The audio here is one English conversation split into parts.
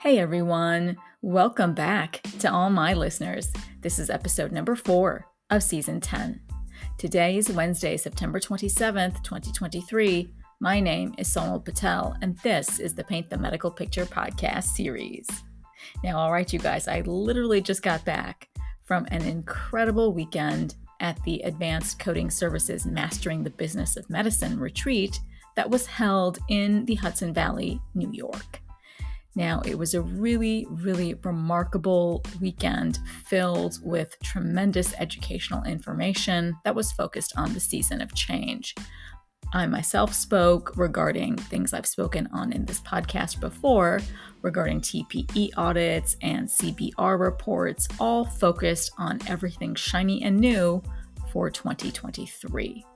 Hey everyone, welcome back to all my listeners. This is episode number four of season 10. Today is Wednesday, September 27th, 2023. My name is Sonal Patel, and this is the Paint the Medical Picture podcast series. Now, all right, you guys, I literally just got back from an incredible weekend at the Advanced Coding Services Mastering the Business of Medicine retreat that was held in the Hudson Valley, New York. Now, it was a really, really remarkable weekend filled with tremendous educational information that was focused on the season of change. I myself spoke regarding things I've spoken on in this podcast before regarding TPE audits and CBR reports, all focused on everything shiny and new for 2023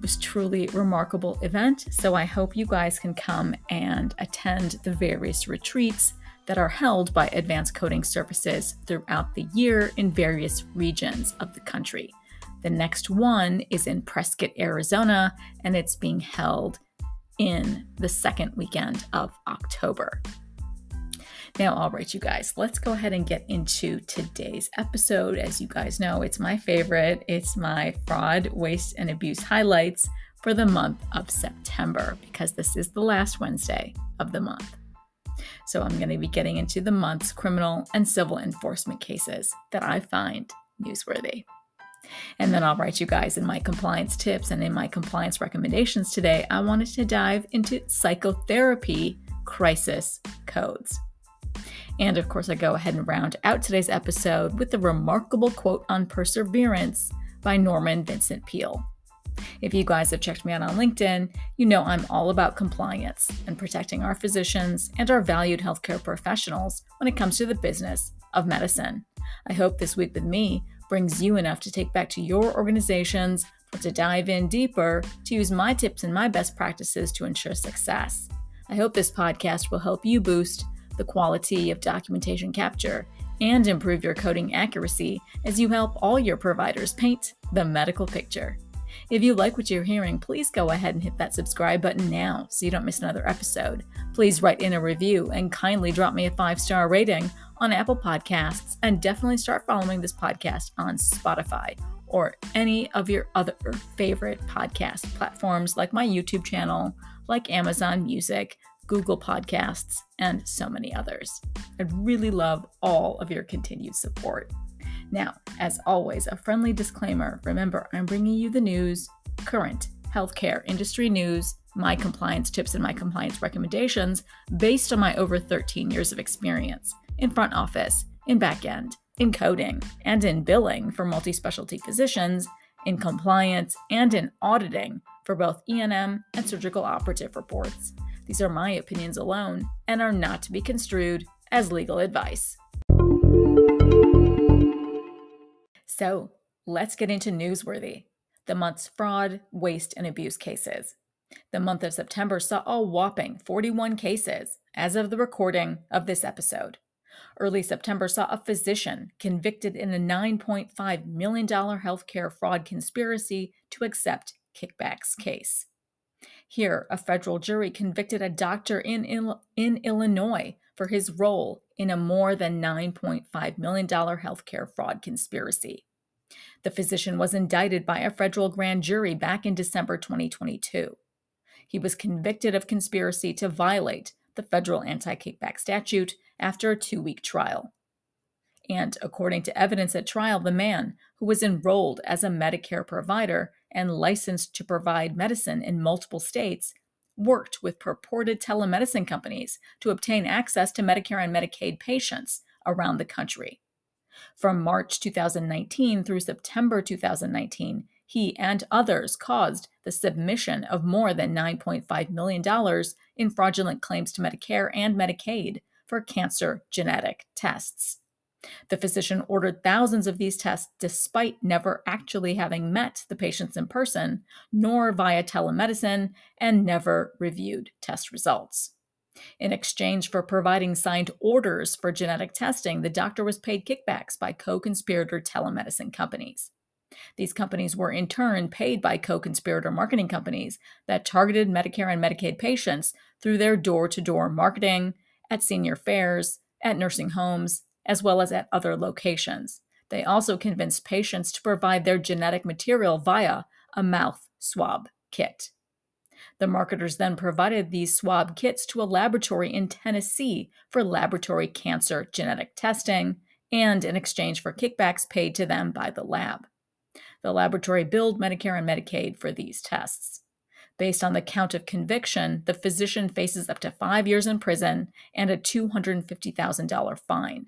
was truly a remarkable event. So I hope you guys can come and attend the various retreats that are held by Advanced Coding Services throughout the year in various regions of the country. The next one is in Prescott, Arizona, and it's being held in the second weekend of October. Now, all right, you guys, let's go ahead and get into today's episode. As you guys know, it's my favorite. It's my fraud, waste, and abuse highlights for the month of September because this is the last Wednesday of the month. So, I'm going to be getting into the month's criminal and civil enforcement cases that I find newsworthy. And then I'll write you guys in my compliance tips and in my compliance recommendations today. I wanted to dive into psychotherapy crisis codes. And of course, I go ahead and round out today's episode with the remarkable quote on perseverance by Norman Vincent Peale. If you guys have checked me out on LinkedIn, you know I'm all about compliance and protecting our physicians and our valued healthcare professionals when it comes to the business of medicine. I hope this week with me brings you enough to take back to your organizations or to dive in deeper to use my tips and my best practices to ensure success. I hope this podcast will help you boost the quality of documentation capture, and improve your coding accuracy as you help all your providers paint the medical picture. If you like what you're hearing, please go ahead and hit that subscribe button now so you don't miss another episode. Please write in a review and kindly drop me a five star rating on Apple Podcasts, and definitely start following this podcast on Spotify or any of your other favorite podcast platforms like my YouTube channel, like Amazon Music, Google Podcasts, and so many others. I'd really love all of your continued support. Now, as always, a friendly disclaimer remember, I'm bringing you the news, current healthcare industry news, my compliance tips, and my compliance recommendations based on my over 13 years of experience in front office, in back end, in coding, and in billing for multi specialty physicians, in compliance, and in auditing for both E&M and surgical operative reports. These are my opinions alone and are not to be construed as legal advice. So, let's get into newsworthy the month's fraud, waste, and abuse cases. The month of September saw a whopping 41 cases as of the recording of this episode. Early September saw a physician convicted in a $9.5 million healthcare fraud conspiracy to accept kickbacks case. Here, a federal jury convicted a doctor in, in Illinois for his role in a more than $9.5 million healthcare fraud conspiracy. The physician was indicted by a federal grand jury back in December 2022. He was convicted of conspiracy to violate the federal anti kickback statute after a two week trial. And according to evidence at trial, the man, who was enrolled as a Medicare provider, and licensed to provide medicine in multiple states, worked with purported telemedicine companies to obtain access to Medicare and Medicaid patients around the country. From March 2019 through September 2019, he and others caused the submission of more than $9.5 million in fraudulent claims to Medicare and Medicaid for cancer genetic tests. The physician ordered thousands of these tests despite never actually having met the patients in person, nor via telemedicine, and never reviewed test results. In exchange for providing signed orders for genetic testing, the doctor was paid kickbacks by co conspirator telemedicine companies. These companies were in turn paid by co conspirator marketing companies that targeted Medicare and Medicaid patients through their door to door marketing at senior fairs, at nursing homes, as well as at other locations. They also convinced patients to provide their genetic material via a mouth swab kit. The marketers then provided these swab kits to a laboratory in Tennessee for laboratory cancer genetic testing and in exchange for kickbacks paid to them by the lab. The laboratory billed Medicare and Medicaid for these tests. Based on the count of conviction, the physician faces up to five years in prison and a $250,000 fine.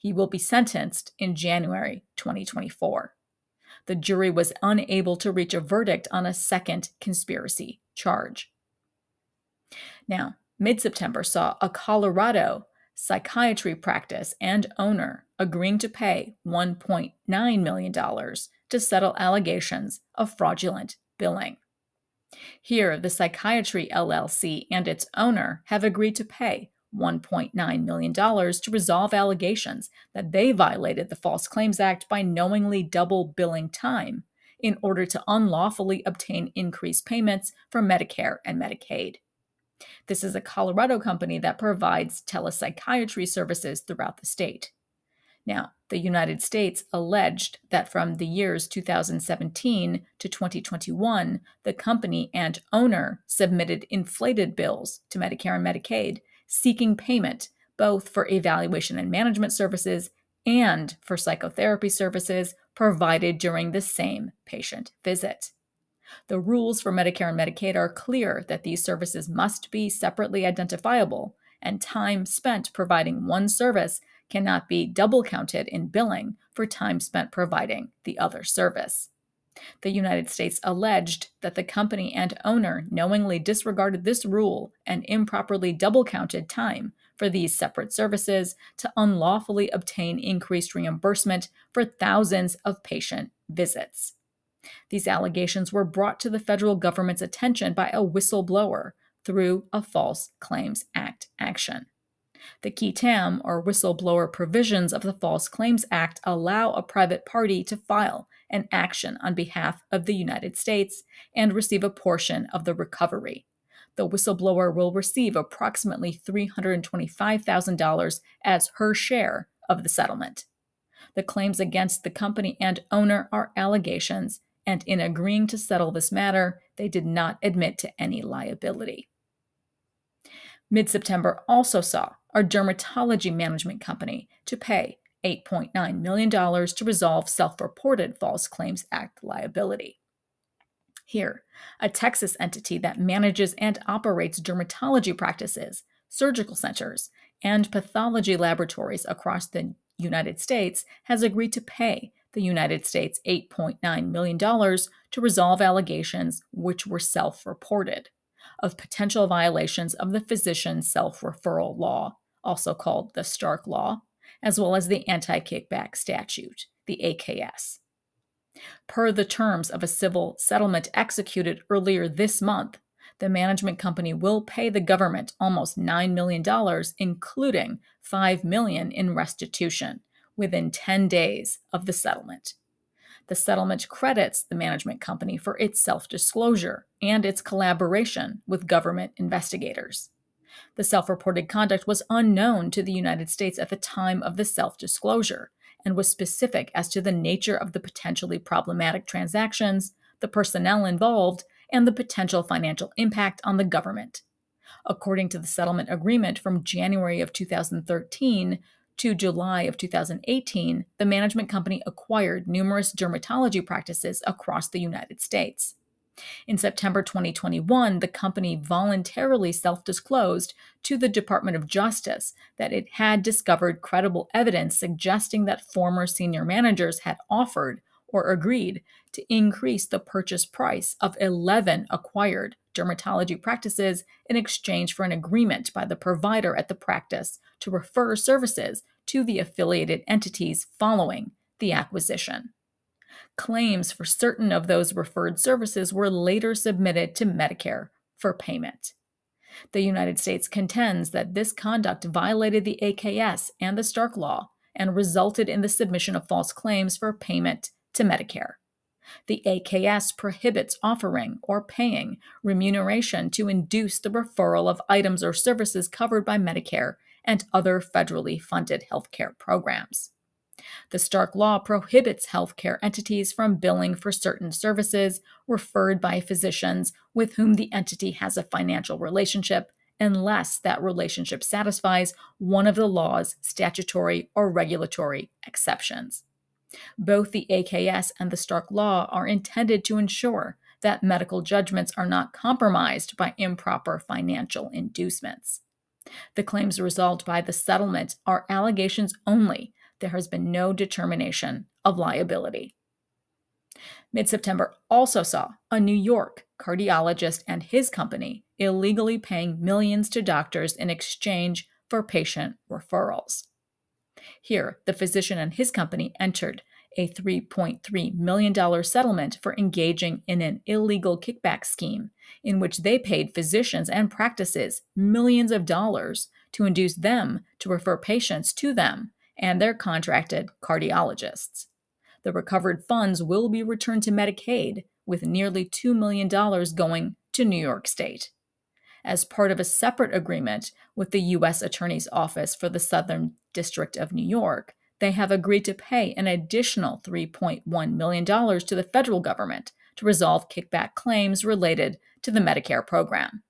He will be sentenced in January 2024. The jury was unable to reach a verdict on a second conspiracy charge. Now, mid September saw a Colorado psychiatry practice and owner agreeing to pay $1.9 million to settle allegations of fraudulent billing. Here, the Psychiatry LLC and its owner have agreed to pay $1.9 million to resolve allegations that they violated the False Claims Act by knowingly double billing time in order to unlawfully obtain increased payments for Medicare and Medicaid. This is a Colorado company that provides telepsychiatry services throughout the state. Now, the United States alleged that from the years 2017 to 2021, the company and owner submitted inflated bills to Medicare and Medicaid seeking payment both for evaluation and management services and for psychotherapy services provided during the same patient visit. The rules for Medicare and Medicaid are clear that these services must be separately identifiable, and time spent providing one service cannot be double counted in billing for time spent providing the other service. The United States alleged that the company and owner knowingly disregarded this rule and improperly double counted time for these separate services to unlawfully obtain increased reimbursement for thousands of patient visits. These allegations were brought to the federal government's attention by a whistleblower through a False Claims Act action. The qui tam, or whistleblower provisions of the False Claims Act, allow a private party to file an action on behalf of the United States and receive a portion of the recovery. The whistleblower will receive approximately $325,000 as her share of the settlement. The claims against the company and owner are allegations, and in agreeing to settle this matter, they did not admit to any liability. Mid September also saw our dermatology management company to pay $8.9 million to resolve self reported False Claims Act liability. Here, a Texas entity that manages and operates dermatology practices, surgical centers, and pathology laboratories across the United States has agreed to pay the United States $8.9 million to resolve allegations which were self reported of potential violations of the physician self referral law, also called the Stark Law, as well as the Anti Kickback Statute, the AKS. Per the terms of a civil settlement executed earlier this month, the management company will pay the government almost $9 million, including 5 million in restitution, within 10 days of the settlement. The settlement credits the management company for its self disclosure and its collaboration with government investigators. The self reported conduct was unknown to the United States at the time of the self disclosure and was specific as to the nature of the potentially problematic transactions, the personnel involved, and the potential financial impact on the government. According to the settlement agreement from January of 2013, to July of 2018, the management company acquired numerous dermatology practices across the United States. In September 2021, the company voluntarily self disclosed to the Department of Justice that it had discovered credible evidence suggesting that former senior managers had offered or agreed to increase the purchase price of 11 acquired dermatology practices in exchange for an agreement by the provider at the practice to refer services to the affiliated entities following the acquisition. Claims for certain of those referred services were later submitted to Medicare for payment. The United States contends that this conduct violated the AKS and the Stark Law and resulted in the submission of false claims for payment to Medicare. The AKS prohibits offering or paying remuneration to induce the referral of items or services covered by Medicare and other federally funded healthcare programs. The Stark Law prohibits healthcare entities from billing for certain services referred by physicians with whom the entity has a financial relationship unless that relationship satisfies one of the law's statutory or regulatory exceptions. Both the AKS and the Stark Law are intended to ensure that medical judgments are not compromised by improper financial inducements. The claims resolved by the settlement are allegations only. There has been no determination of liability. Mid September also saw a New York cardiologist and his company illegally paying millions to doctors in exchange for patient referrals. Here, the physician and his company entered a $3.3 million settlement for engaging in an illegal kickback scheme in which they paid physicians and practices millions of dollars to induce them to refer patients to them and their contracted cardiologists. The recovered funds will be returned to Medicaid, with nearly $2 million going to New York State. As part of a separate agreement with the U.S. Attorney's Office for the Southern District of New York, they have agreed to pay an additional $3.1 million to the federal government to resolve kickback claims related to the Medicare program.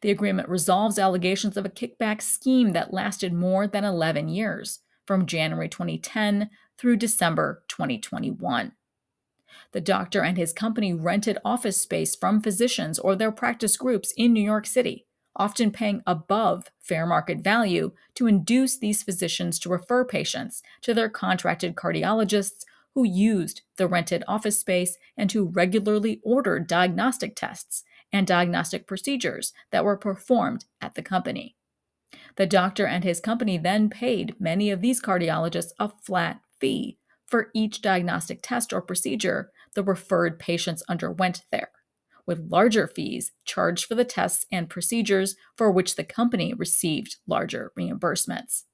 The agreement resolves allegations of a kickback scheme that lasted more than 11 years, from January 2010 through December 2021. The doctor and his company rented office space from physicians or their practice groups in New York City often paying above fair market value to induce these physicians to refer patients to their contracted cardiologists who used the rented office space and who regularly ordered diagnostic tests and diagnostic procedures that were performed at the company. The doctor and his company then paid many of these cardiologists a flat fee for each diagnostic test or procedure the referred patients underwent there with larger fees charged for the tests and procedures for which the company received larger reimbursements.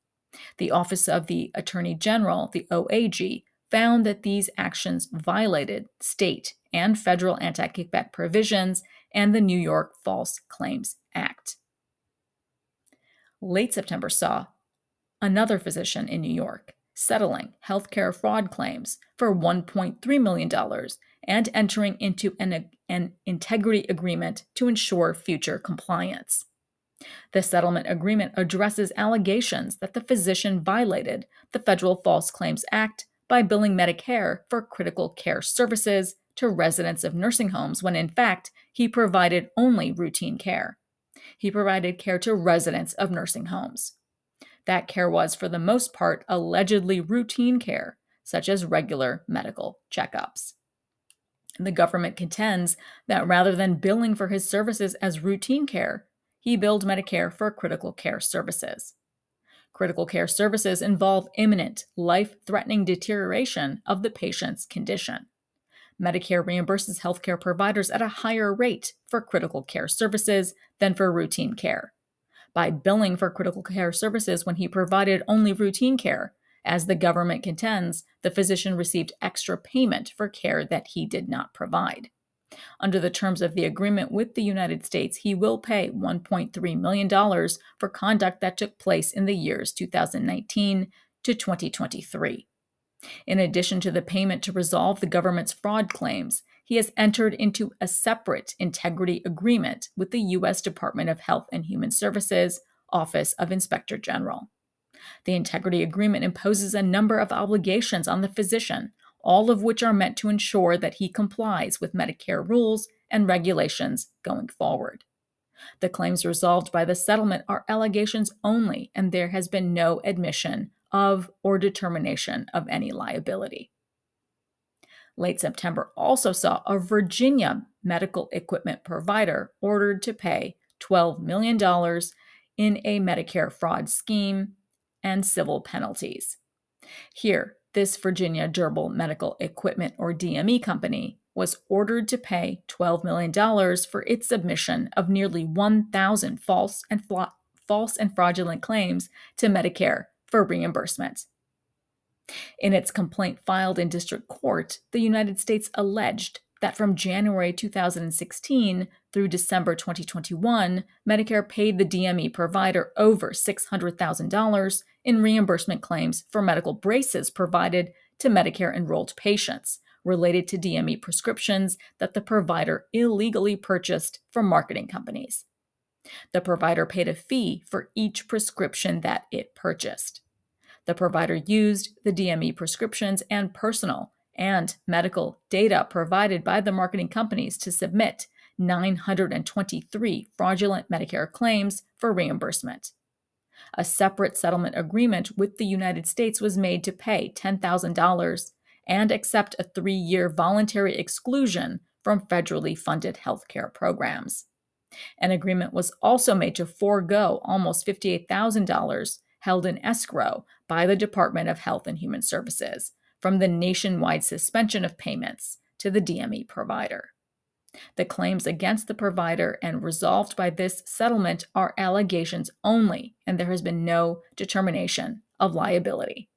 The Office of the Attorney General, the OAG, found that these actions violated state and federal anti kickback provisions and the New York False Claims Act. Late September saw another physician in New York settling healthcare fraud claims for $1.3 million and entering into an, an integrity agreement to ensure future compliance. The settlement agreement addresses allegations that the physician violated the Federal False Claims Act by billing Medicare for critical care services to residents of nursing homes when in fact he provided only routine care. He provided care to residents of nursing homes. That care was, for the most part, allegedly routine care, such as regular medical checkups. The government contends that rather than billing for his services as routine care, he billed Medicare for critical care services. Critical care services involve imminent, life threatening deterioration of the patient's condition. Medicare reimburses healthcare providers at a higher rate for critical care services than for routine care. By billing for critical care services when he provided only routine care, as the government contends, the physician received extra payment for care that he did not provide. Under the terms of the agreement with the United States, he will pay $1.3 million for conduct that took place in the years 2019 to 2023. In addition to the payment to resolve the government's fraud claims, he has entered into a separate integrity agreement with the U.S. Department of Health and Human Services Office of Inspector General. The integrity agreement imposes a number of obligations on the physician, all of which are meant to ensure that he complies with Medicare rules and regulations going forward. The claims resolved by the settlement are allegations only, and there has been no admission of or determination of any liability. Late September also saw a Virginia medical equipment provider ordered to pay $12 million in a Medicare fraud scheme and civil penalties. Here, this Virginia Durable Medical Equipment or DME company was ordered to pay $12 million for its submission of nearly 1,000 false and false and fraudulent claims to Medicare for reimbursement. In its complaint filed in district court, the United States alleged that from January 2016 through December 2021, Medicare paid the DME provider over $600,000 in reimbursement claims for medical braces provided to Medicare enrolled patients related to DME prescriptions that the provider illegally purchased from marketing companies. The provider paid a fee for each prescription that it purchased. The provider used the DME prescriptions and personal and medical data provided by the marketing companies to submit 923 fraudulent Medicare claims for reimbursement. A separate settlement agreement with the United States was made to pay $10,000 and accept a three year voluntary exclusion from federally funded healthcare programs. An agreement was also made to forego almost $58,000 held in escrow by the Department of Health and Human Services from the nationwide suspension of payments to the DME provider. The claims against the provider and resolved by this settlement are allegations only, and there has been no determination of liability.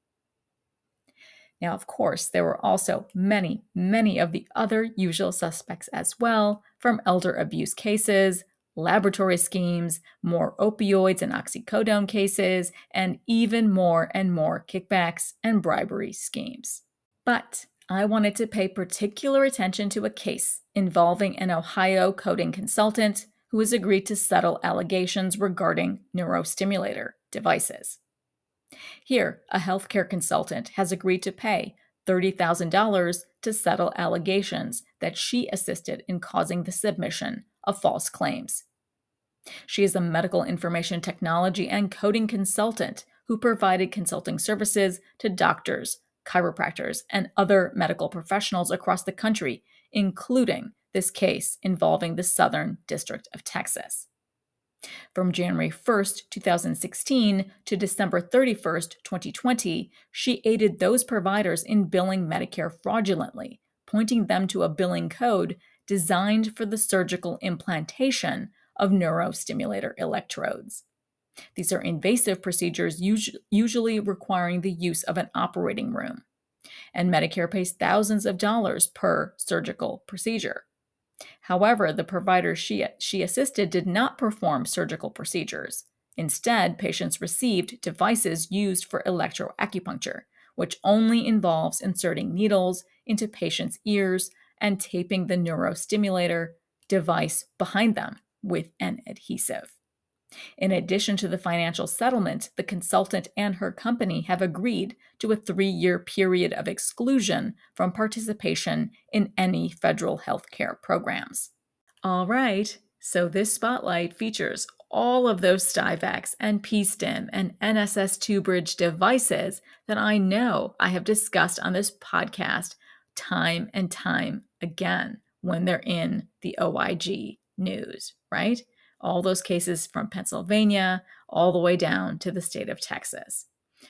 Now, of course, there were also many, many of the other usual suspects as well, from elder abuse cases, laboratory schemes, more opioids and oxycodone cases, and even more and more kickbacks and bribery schemes. But I wanted to pay particular attention to a case involving an Ohio coding consultant who has agreed to settle allegations regarding neurostimulator devices. Here, a healthcare consultant has agreed to pay $30,000 to settle allegations that she assisted in causing the submission of false claims. She is a medical information technology and coding consultant who provided consulting services to doctors, chiropractors, and other medical professionals across the country, including this case involving the Southern District of Texas. From January 1, 2016 to December 31, 2020, she aided those providers in billing Medicare fraudulently, pointing them to a billing code designed for the surgical implantation of neurostimulator electrodes. These are invasive procedures, usually requiring the use of an operating room, and Medicare pays thousands of dollars per surgical procedure. However, the provider she, she assisted did not perform surgical procedures. Instead, patients received devices used for electroacupuncture, which only involves inserting needles into patients' ears and taping the neurostimulator device behind them with an adhesive. In addition to the financial settlement, the consultant and her company have agreed to a three year period of exclusion from participation in any federal health care programs. All right, so this spotlight features all of those Stivax and PSTIM and NSS2 bridge devices that I know I have discussed on this podcast time and time again when they're in the OIG news, right? All those cases from Pennsylvania all the way down to the state of Texas.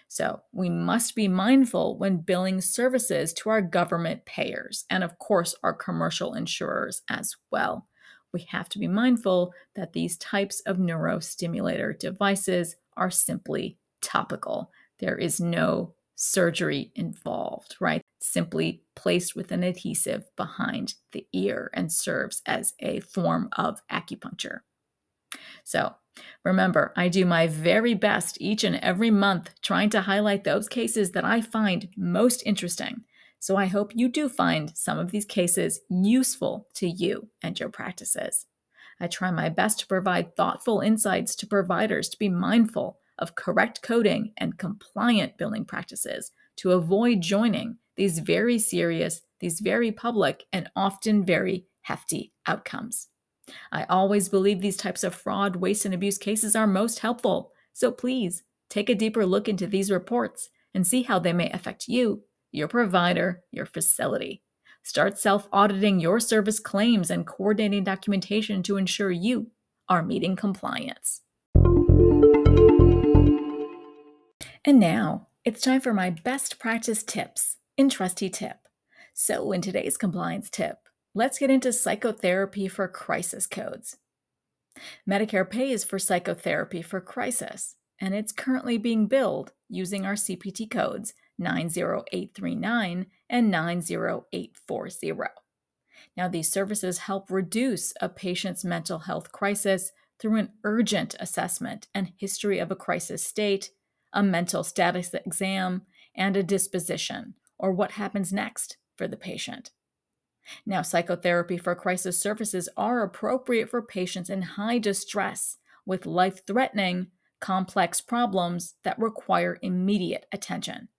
So we must be mindful when billing services to our government payers and, of course, our commercial insurers as well. We have to be mindful that these types of neurostimulator devices are simply topical. There is no surgery involved, right? Simply placed with an adhesive behind the ear and serves as a form of acupuncture. So remember, I do my very best each and every month trying to highlight those cases that I find most interesting. So I hope you do find some of these cases useful to you and your practices. I try my best to provide thoughtful insights to providers to be mindful of correct coding and compliant billing practices to avoid joining these very serious, these very public, and often very hefty outcomes. I always believe these types of fraud, waste, and abuse cases are most helpful. So please take a deeper look into these reports and see how they may affect you, your provider, your facility. Start self auditing your service claims and coordinating documentation to ensure you are meeting compliance. And now it's time for my best practice tips in Trusty Tip. So, in today's compliance tip, Let's get into psychotherapy for crisis codes. Medicare pays for psychotherapy for crisis, and it's currently being billed using our CPT codes 90839 and 90840. Now, these services help reduce a patient's mental health crisis through an urgent assessment and history of a crisis state, a mental status exam, and a disposition, or what happens next for the patient. Now, psychotherapy for crisis services are appropriate for patients in high distress with life threatening, complex problems that require immediate attention.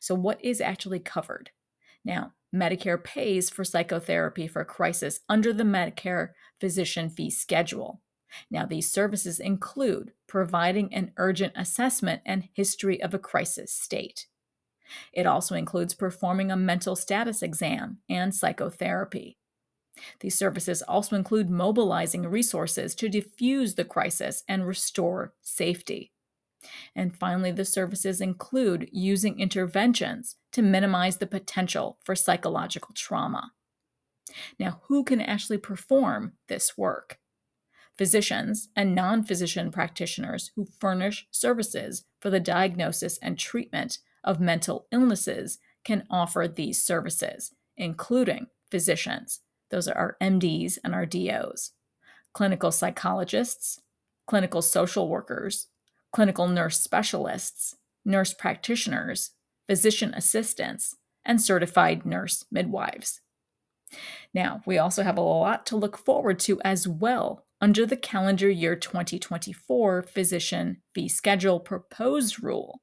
So, what is actually covered? Now, Medicare pays for psychotherapy for crisis under the Medicare physician fee schedule. Now, these services include providing an urgent assessment and history of a crisis state. It also includes performing a mental status exam and psychotherapy. These services also include mobilizing resources to diffuse the crisis and restore safety. And finally, the services include using interventions to minimize the potential for psychological trauma. Now, who can actually perform this work? Physicians and non physician practitioners who furnish services for the diagnosis and treatment of mental illnesses can offer these services, including physicians, those are our MDs and our DOs, clinical psychologists, clinical social workers, clinical nurse specialists, nurse practitioners, physician assistants, and certified nurse midwives. Now, we also have a lot to look forward to as well under the calendar year 2024 physician fee schedule proposed rule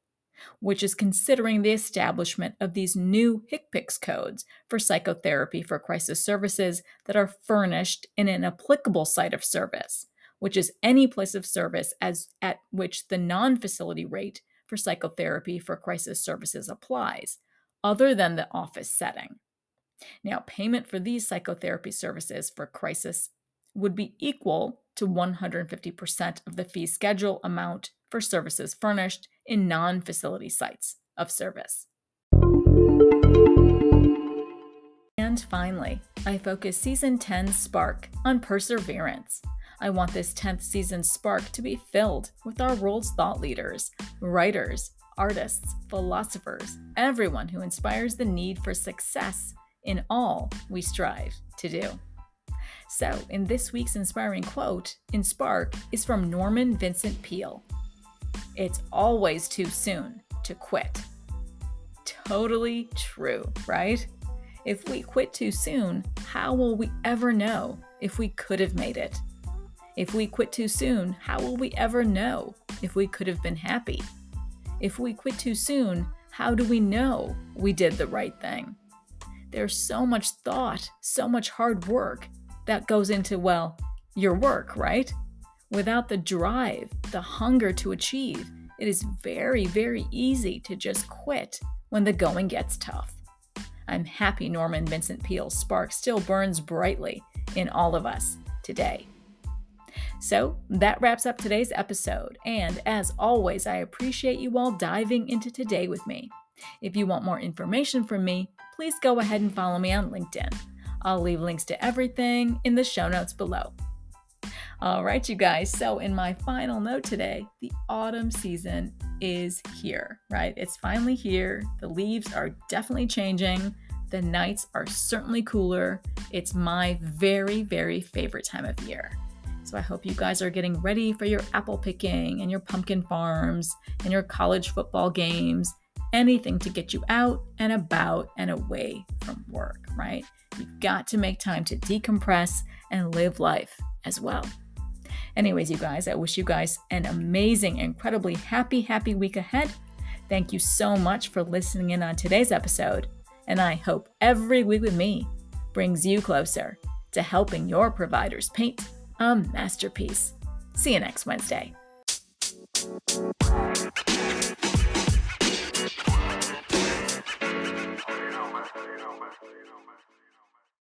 which is considering the establishment of these new HCPCS codes for psychotherapy for crisis services that are furnished in an applicable site of service, which is any place of service as at which the non-facility rate for psychotherapy for crisis services applies, other than the office setting. Now, payment for these psychotherapy services for crisis would be equal to 150% of the fee schedule amount for services furnished in non facility sites of service. And finally, I focus Season 10 Spark on perseverance. I want this 10th season Spark to be filled with our world's thought leaders, writers, artists, philosophers, everyone who inspires the need for success in all we strive to do. So, in this week's inspiring quote in Spark is from Norman Vincent Peale it's always too soon to quit. Totally true, right? If we quit too soon, how will we ever know if we could have made it? If we quit too soon, how will we ever know if we could have been happy? If we quit too soon, how do we know we did the right thing? There's so much thought, so much hard work that goes into, well, your work, right? Without the drive, the hunger to achieve, it is very, very easy to just quit when the going gets tough. I'm happy Norman Vincent Peale's spark still burns brightly in all of us today. So that wraps up today's episode, and as always, I appreciate you all diving into today with me. If you want more information from me, please go ahead and follow me on LinkedIn. I'll leave links to everything in the show notes below. All right, you guys. So, in my final note today, the autumn season is here, right? It's finally here. The leaves are definitely changing. The nights are certainly cooler. It's my very, very favorite time of year. So, I hope you guys are getting ready for your apple picking and your pumpkin farms and your college football games anything to get you out and about and away from work, right? You've got to make time to decompress and live life as well. Anyways, you guys, I wish you guys an amazing, incredibly happy, happy week ahead. Thank you so much for listening in on today's episode, and I hope every week with me brings you closer to helping your providers paint a masterpiece. See you next Wednesday.